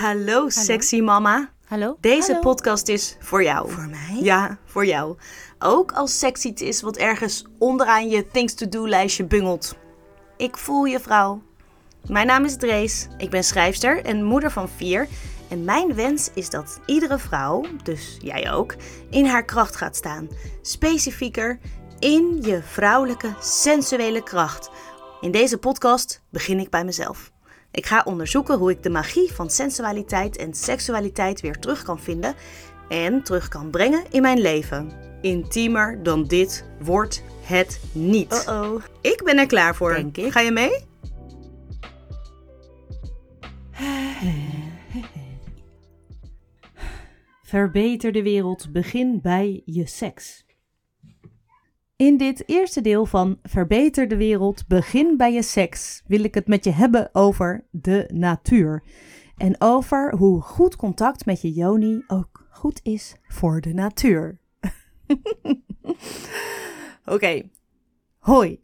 Hallo, sexy mama. Hallo? Deze Hallo. podcast is voor jou. Voor mij? Ja, voor jou. Ook als sexy het is wat ergens onderaan je things to do lijstje bungelt. Ik voel je vrouw. Mijn naam is Drees. Ik ben schrijfster en moeder van vier. En mijn wens is dat iedere vrouw, dus jij ook, in haar kracht gaat staan. Specifieker in je vrouwelijke sensuele kracht. In deze podcast begin ik bij mezelf. Ik ga onderzoeken hoe ik de magie van sensualiteit en seksualiteit weer terug kan vinden en terug kan brengen in mijn leven. Intiemer dan dit wordt het niet. Oh-oh. Ik ben er klaar voor. Denk ik. Ga je mee? Verbeter de wereld, begin bij je seks. In dit eerste deel van Verbeter de wereld, begin bij je seks wil ik het met je hebben over de natuur. En over hoe goed contact met je yoni ook goed is voor de natuur. Oké, hoi.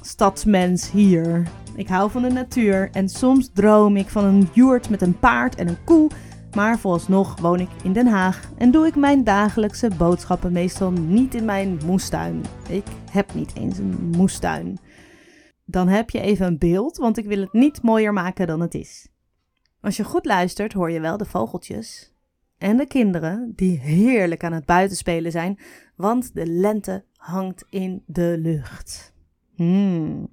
Stadsmens hier. Ik hou van de natuur en soms droom ik van een joert met een paard en een koe. Maar vooralsnog woon ik in Den Haag en doe ik mijn dagelijkse boodschappen meestal niet in mijn moestuin. Ik heb niet eens een moestuin. Dan heb je even een beeld, want ik wil het niet mooier maken dan het is. Als je goed luistert, hoor je wel de vogeltjes en de kinderen die heerlijk aan het buitenspelen zijn, want de lente hangt in de lucht. Hmm.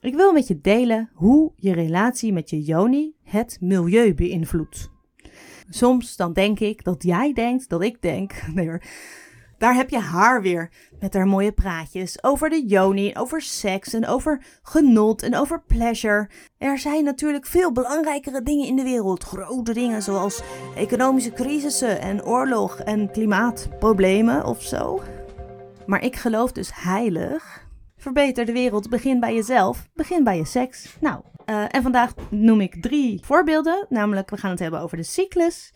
Ik wil met je delen hoe je relatie met je yoni het milieu beïnvloedt. Soms dan denk ik dat jij denkt dat ik denk. Nee hoor. Daar heb je haar weer met haar mooie praatjes over de yoni, over seks en over genot en over pleasure. Er zijn natuurlijk veel belangrijkere dingen in de wereld. Grote dingen zoals economische crisissen en oorlog en klimaatproblemen of zo. Maar ik geloof dus heilig. Verbeter de wereld, begin bij jezelf, begin bij je seks. Nou, eh, en vandaag noem ik drie voorbeelden. Namelijk, we gaan het hebben over de cyclus,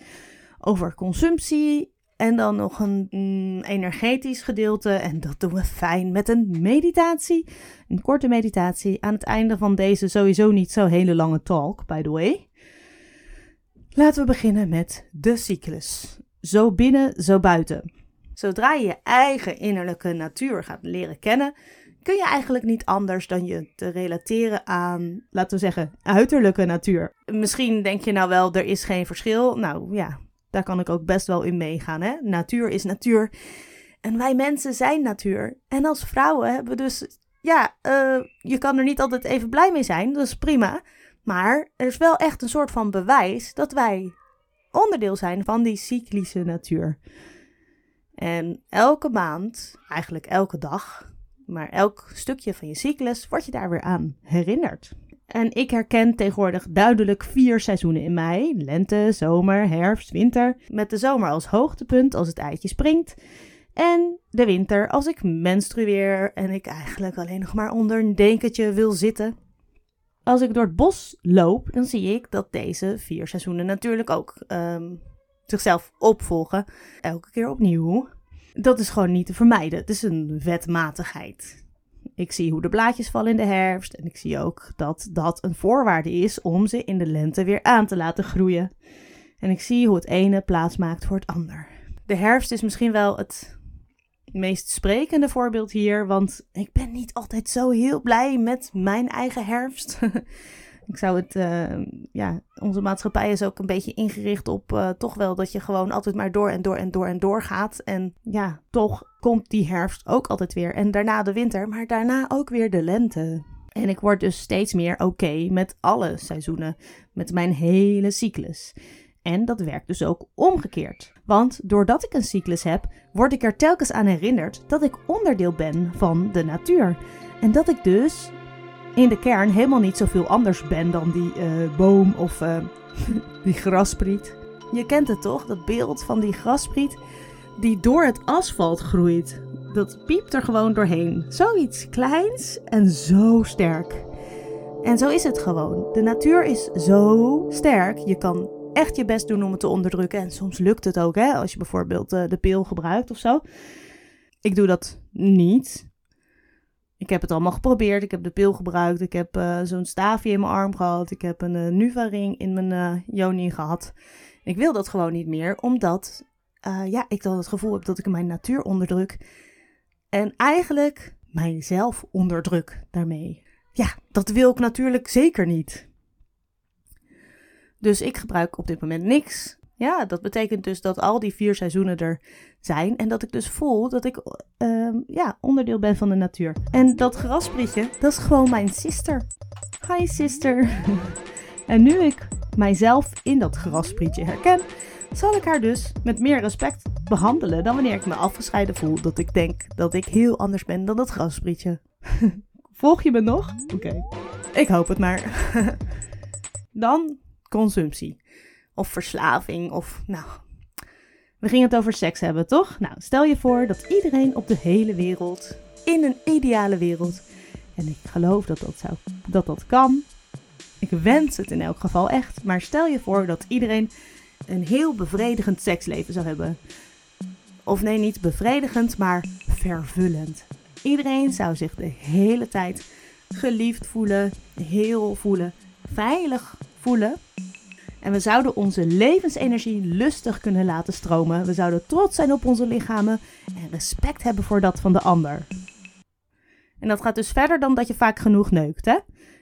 over consumptie en dan nog een mm, energetisch gedeelte. En dat doen we fijn met een meditatie. Een korte meditatie aan het einde van deze sowieso niet zo hele lange talk, by the way. Laten we beginnen met de cyclus. Zo binnen, zo buiten. Zodra je je eigen innerlijke natuur gaat leren kennen, kun je eigenlijk niet anders dan je te relateren aan, laten we zeggen, uiterlijke natuur. Misschien denk je nou wel, er is geen verschil. Nou ja, daar kan ik ook best wel in meegaan. Hè? Natuur is natuur. En wij mensen zijn natuur. En als vrouwen hebben we dus, ja, eh, je kan er niet altijd even blij mee zijn. Dat is prima. Maar er is wel echt een soort van bewijs dat wij onderdeel zijn van die cyclische natuur. En elke maand, eigenlijk elke dag, maar elk stukje van je cyclus word je daar weer aan herinnerd. En ik herken tegenwoordig duidelijk vier seizoenen in mij: lente, zomer, herfst, winter. Met de zomer als hoogtepunt als het eitje springt. En de winter als ik menstrueer en ik eigenlijk alleen nog maar onder een dekentje wil zitten. Als ik door het bos loop, dan zie ik dat deze vier seizoenen natuurlijk ook ehm, zichzelf opvolgen. Elke keer opnieuw. Dat is gewoon niet te vermijden. Het is een wetmatigheid. Ik zie hoe de blaadjes vallen in de herfst. En ik zie ook dat dat een voorwaarde is om ze in de lente weer aan te laten groeien. En ik zie hoe het ene plaats maakt voor het ander. De herfst is misschien wel het meest sprekende voorbeeld hier. Want ik ben niet altijd zo heel blij met mijn eigen herfst. Ik zou het, eh, ja, onze maatschappij is ook een beetje ingericht op eh, toch wel dat je gewoon altijd maar door en door en door en door gaat. En ja, toch komt die herfst ook altijd weer. En daarna de winter, maar daarna ook weer de lente. En ik word dus steeds meer oké met alle seizoenen, met mijn hele cyclus. En dat werkt dus ook omgekeerd. Want doordat ik een cyclus heb, word ik er telkens aan herinnerd dat ik onderdeel ben van de natuur. En dat ik dus in de kern helemaal niet zoveel anders ben dan die eh, boom of eh, die graspriet. Je kent het toch, dat beeld van die graspriet die door het asfalt groeit. Dat piept er gewoon doorheen. Zoiets kleins en zo sterk. En zo is het gewoon. De natuur is zo sterk. Je kan echt je best doen om het te onderdrukken. En soms lukt het ook, hè, als je bijvoorbeeld eh, de pil gebruikt of zo. Ik doe dat niet. Ik heb het allemaal geprobeerd. Ik heb de pil gebruikt. Ik heb uh, zo'n staafje in mijn arm gehad. Ik heb een uh, Nuva-ring in mijn uh, joni gehad. Ik wil dat gewoon niet meer, omdat ja, ik dan het gevoel heb dat ik mijn natuur onderdruk. En eigenlijk mijzelf onderdruk daarmee. Ja, dat wil ik natuurlijk zeker niet. Dus ik gebruik op dit moment niks. Ja, dat betekent dus dat al die vier seizoenen er zijn. En dat ik dus voel dat ik uh, ja, onderdeel ben van de natuur. En dat grasprietje, dat is gewoon mijn sister. Hi sister. en nu ik mijzelf in dat grasprietje herken, zal ik haar dus met meer respect behandelen dan wanneer ik me afgescheiden voel. Dat ik denk dat ik heel anders ben dan dat grasprietje. Volg je me nog? Oké. Ik hoop het maar. dan consumptie. Of verslaving. Of nou. We gingen het over seks hebben, toch? Nou, stel je voor dat iedereen op de hele wereld, in een ideale wereld, en ik geloof dat dat, zou, dat, dat kan. Ik wens het in elk geval echt. Maar stel je voor dat iedereen een heel bevredigend seksleven zou hebben. Of nee, niet bevredigend, maar vervullend. Iedereen zou zich de hele tijd geliefd voelen, heel voelen, veilig voelen. En we zouden onze levensenergie lustig kunnen laten stromen. We zouden trots zijn op onze lichamen en respect hebben voor dat van de ander. En dat gaat dus verder dan dat je vaak genoeg neukt, hè?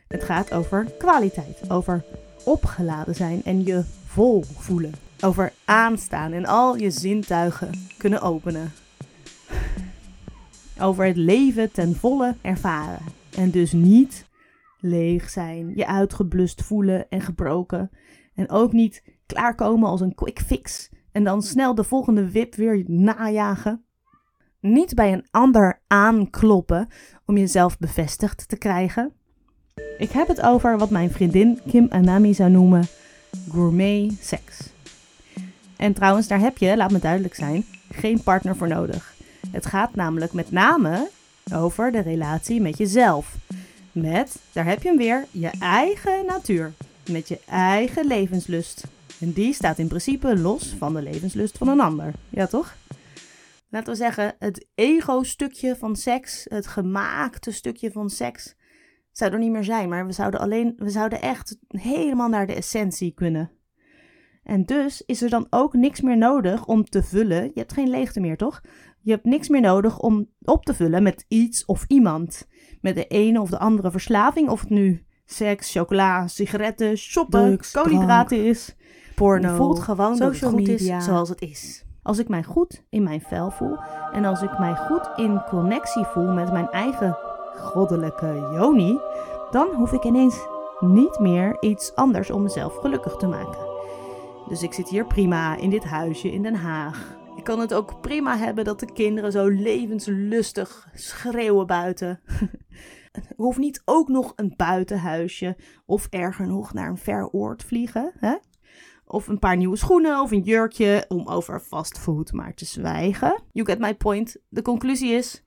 Het gaat over kwaliteit, over opgeladen zijn en je vol voelen. Over aanstaan en al je zintuigen kunnen openen. Over het leven ten volle ervaren. En dus niet leeg zijn, je uitgeblust voelen en gebroken. En ook niet klaarkomen als een quick fix en dan snel de volgende wip weer najagen. Niet bij een ander aankloppen om jezelf bevestigd te krijgen. Ik heb het over wat mijn vriendin Kim Anami zou noemen gourmet seks. En trouwens, daar heb je, laat me duidelijk zijn, geen partner voor nodig. Het gaat namelijk met name over de relatie met jezelf. Met, daar heb je hem weer, je eigen natuur. Met je eigen levenslust. En die staat in principe los van de levenslust van een ander. Ja, toch? Laten we zeggen, het ego-stukje van seks, het gemaakte stukje van seks, zou er niet meer zijn. Maar we zouden alleen, we zouden echt helemaal naar de essentie kunnen. En dus is er dan ook niks meer nodig om te vullen. Je hebt geen leegte meer, toch? Je hebt niks meer nodig om op te vullen met iets of iemand. Met de ene of de andere verslaving. Of het nu seks, chocola, sigaretten, shoppen, koolhydraten is. Porno. Voelt gewoon dat het goed media. is zoals het is. Als ik mij goed in mijn vel voel en als ik mij goed in connectie voel met mijn eigen goddelijke Joni, dan hoef ik ineens niet meer iets anders om mezelf gelukkig te maken. Dus ik zit hier prima in dit huisje in Den Haag. Ik kan het ook prima hebben dat de kinderen zo levenslustig schreeuwen buiten. Hoeft niet ook nog een buitenhuisje of erger nog naar een ver oord vliegen. Hè? Of een paar nieuwe schoenen of een jurkje om over fastfood maar te zwijgen. You get my point. De conclusie is: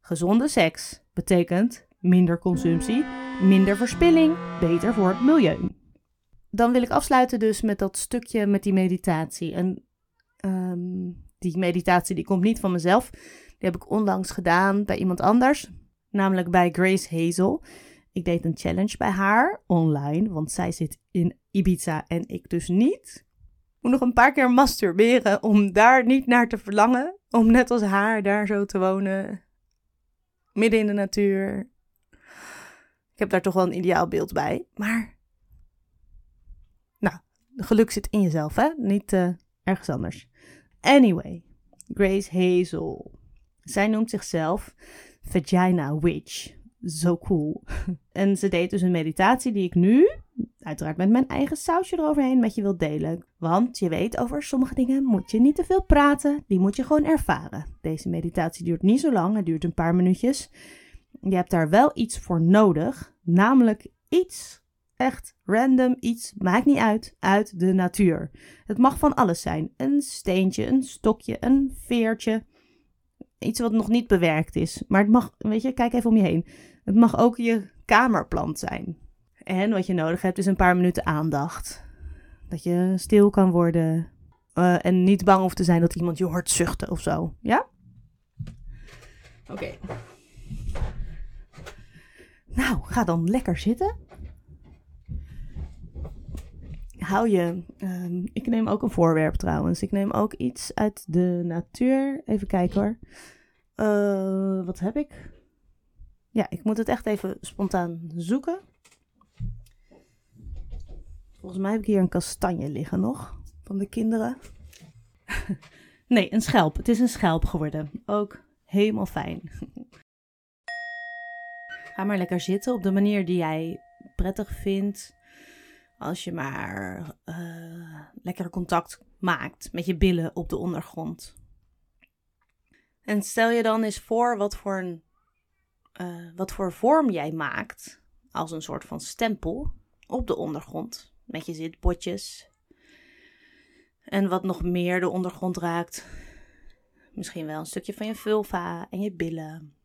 gezonde seks betekent minder consumptie, minder verspilling, beter voor het milieu. Dan wil ik afsluiten dus met dat stukje met die meditatie. En um, die meditatie die komt niet van mezelf. Die heb ik onlangs gedaan bij iemand anders, namelijk bij Grace Hazel. Ik deed een challenge bij haar online, want zij zit in Ibiza en ik dus niet. Moet nog een paar keer masturberen om daar niet naar te verlangen. Om net als haar daar zo te wonen. Midden in de natuur. Ik heb daar toch wel een ideaal beeld bij. Maar. Nou, geluk zit in jezelf, hè? Niet uh, ergens anders. Anyway, Grace Hazel. Zij noemt zichzelf Vagina Witch. Zo cool. En ze deed dus een meditatie die ik nu, uiteraard met mijn eigen sausje eroverheen, met je wil delen. Want je weet, over sommige dingen moet je niet te veel praten. Die moet je gewoon ervaren. Deze meditatie duurt niet zo lang. Het duurt een paar minuutjes. Je hebt daar wel iets voor nodig. Namelijk iets echt random iets, maakt niet uit, uit de natuur. Het mag van alles zijn. Een steentje, een stokje, een veertje. Iets wat nog niet bewerkt is. Maar het mag, weet je, kijk even om je heen. Het mag ook je kamerplant zijn. En wat je nodig hebt is een paar minuten aandacht. Dat je stil kan worden. Uh, en niet bang hoeft te zijn dat iemand je hoort zuchten of zo. Ja? Oké. Nou, ga dan lekker zitten. Hou je. ehm, ik neem ook een voorwerp trouwens. Ik neem ook iets uit de natuur. Even kijken hoor. Eh, wat heb ik? Ja, ik moet het echt even spontaan zoeken. Volgens mij heb ik hier een kastanje liggen nog. Van de kinderen. nee, een schelp. Het is een schelp geworden. Ook helemaal fijn. Ga maar lekker zitten op de manier die jij prettig vindt. Als je maar eh, lekker contact maakt met je billen op de ondergrond. En stel je dan eens voor wat voor, een, eh, wat voor vorm jij maakt als een soort van stempel op de ondergrond. Met je zitbotjes. En wat nog meer de ondergrond raakt. Misschien wel een stukje van je vulva en je billen.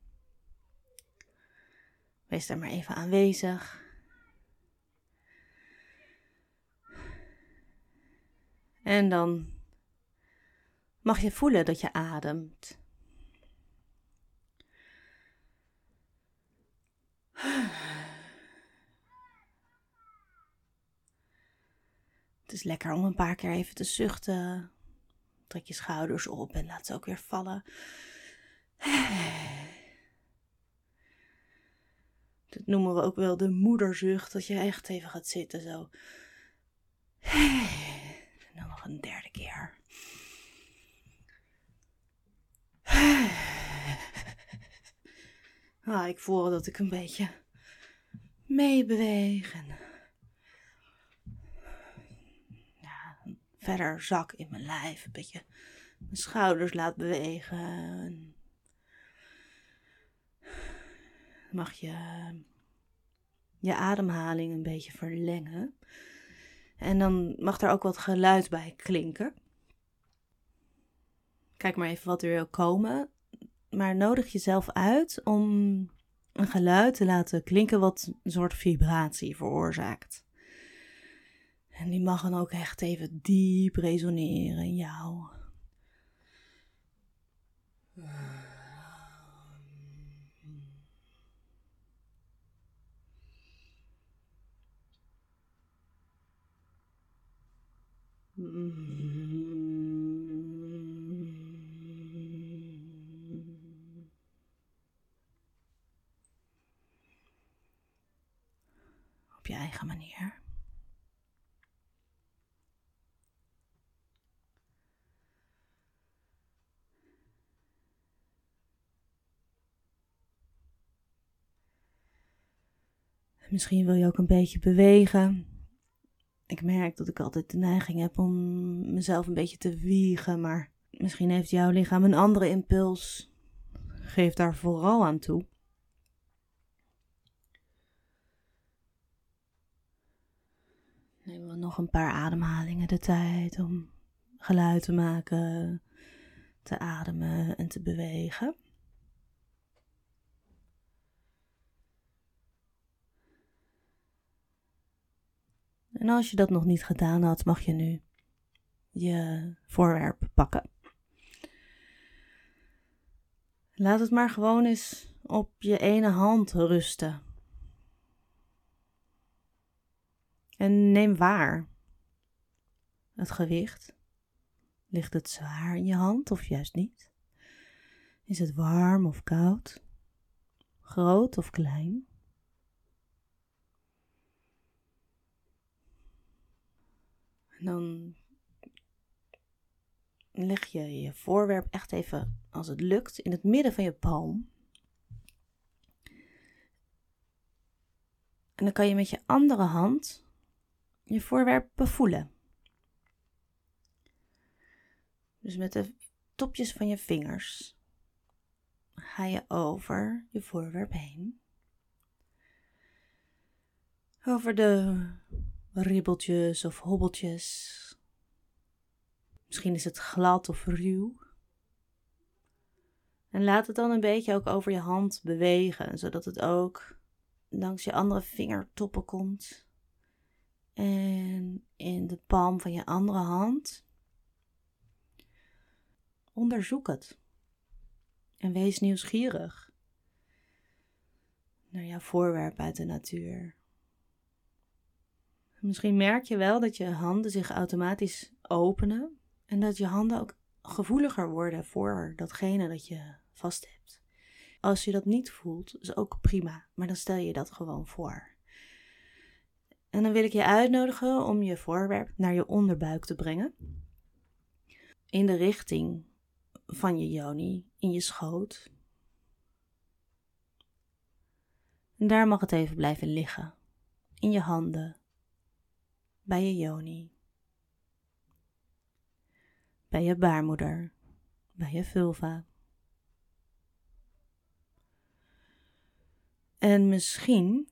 Wees daar maar even aanwezig. En dan mag je voelen dat je ademt. Het is lekker om een paar keer even te zuchten. Trek je schouders op en laat ze ook weer vallen. Dat noemen we ook wel de moederzucht, dat je echt even gaat zitten zo. Een derde keer. Ah, ik voel dat ik een beetje meebeweeg en ja, verder zak in mijn lijf, een beetje mijn schouders laat bewegen. Mag je je ademhaling een beetje verlengen. En dan mag er ook wat geluid bij klinken. Kijk maar even wat er wil komen. Maar nodig jezelf uit om een geluid te laten klinken wat een soort vibratie veroorzaakt. En die mag dan ook echt even diep resoneren in jou. Op je eigen manier. Misschien wil je ook een beetje bewegen. Ik merk dat ik altijd de neiging heb om mezelf een beetje te wiegen, maar misschien heeft jouw lichaam een andere impuls. Geef daar vooral aan toe. Nemen we nog een paar ademhalingen de tijd om geluid te maken, te ademen en te bewegen. En als je dat nog niet gedaan had, mag je nu je voorwerp pakken. Laat het maar gewoon eens op je ene hand rusten. En neem waar het gewicht. Ligt het zwaar in je hand of juist niet? Is het warm of koud? Groot of klein? Dan leg je je voorwerp echt even, als het lukt, in het midden van je palm. En dan kan je met je andere hand je voorwerp bevoelen. Dus met de topjes van je vingers ga je over je voorwerp heen. Over de ribbeltjes of hobbeltjes. Misschien is het glad of ruw. En laat het dan een beetje ook over je hand bewegen, zodat het ook langs je andere vingertoppen komt. En in de palm van je andere hand. Onderzoek het. En wees nieuwsgierig naar jouw voorwerp uit de natuur. Misschien merk je wel dat je handen zich automatisch openen en dat je handen ook gevoeliger worden voor datgene dat je vast hebt. Als je dat niet voelt, is ook prima, maar dan stel je dat gewoon voor. En dan wil ik je uitnodigen om je voorwerp naar je onderbuik te brengen. In de richting van je joni, in je schoot. En daar mag het even blijven liggen. In je handen. Bij je joni. Bij je baarmoeder. Bij je vulva. En misschien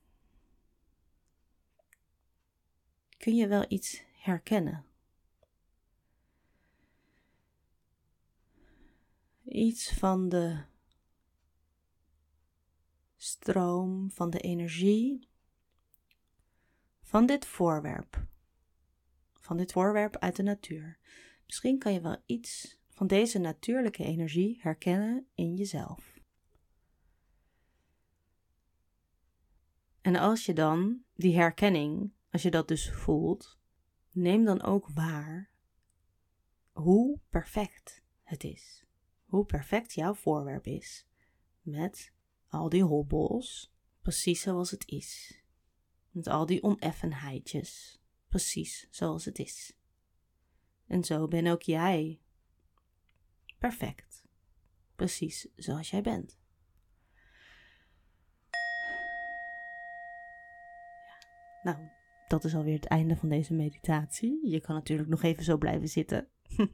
kun je wel iets herkennen. Iets van de stroom, van de energie van dit voorwerp. Van dit voorwerp uit de natuur. Misschien kan je wel iets van deze natuurlijke energie herkennen in jezelf. En als je dan die herkenning, als je dat dus voelt, neem dan ook waar hoe perfect het is. Hoe perfect jouw voorwerp is. Met al die hobbels, precies zoals het is. Met al die oneffenheidjes, precies zoals het is. En zo ben ook jij perfect, precies zoals jij bent. Nou, dat is alweer het einde van deze meditatie. Je kan natuurlijk nog even zo blijven zitten.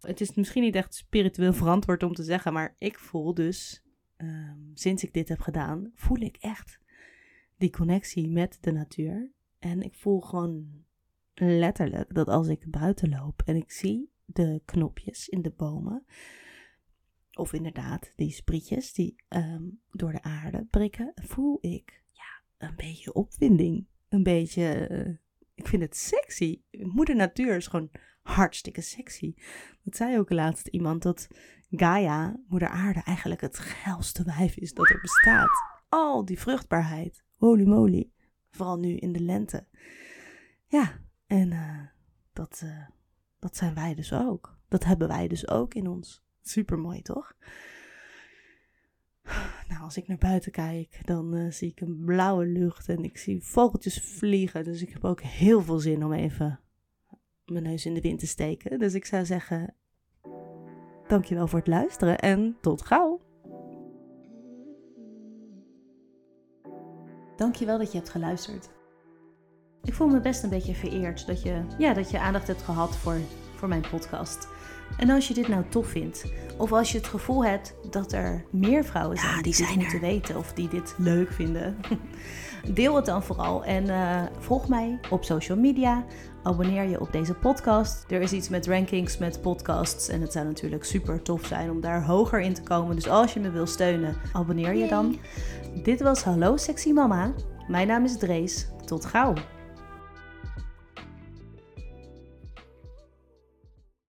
het is misschien niet echt spiritueel verantwoord om te zeggen, maar ik voel dus, ehm, sinds ik dit heb gedaan, voel ik echt die connectie met de natuur. En ik voel gewoon letterlijk dat als ik buiten loop en ik zie de knopjes in de bomen, of inderdaad die sprietjes die ehm, door de aarde prikken, voel ik een beetje opwinding. Een beetje, eh, ik vind het sexy. Moeder natuur is gewoon hartstikke sexy. Dat zei ook laatst iemand dat Gaia, moeder aarde, eigenlijk het geilste wijf is dat er bestaat. Al die vruchtbaarheid, holy moly. Vooral nu in de lente. Ja, en uh, dat, uh, dat zijn wij dus ook. Dat hebben wij dus ook in ons. Super mooi, toch? Nou, als ik naar buiten kijk, dan uh, zie ik een blauwe lucht en ik zie vogeltjes vliegen. Dus ik heb ook heel veel zin om even mijn neus in de wind te steken. Dus ik zou zeggen, dankjewel voor het luisteren en tot gauw. Dankjewel dat je hebt geluisterd. Ik voel me best een beetje vereerd dat je, ja, dat je aandacht hebt gehad voor, voor mijn podcast. En als je dit nou tof vindt, of als je het gevoel hebt dat er meer vrouwen zijn die, dit moeten weten of die dit leuk vinden, deel het dan vooral en uh, volg mij op social media. Abonneer je op deze podcast. Er is iets met rankings, met podcasts. En het zou natuurlijk super tof zijn om daar hoger in te komen. Dus als je me wil steunen, abonneer je dan. Dit was Hallo Sexy Mama. Mijn naam is Drees. Tot gauw.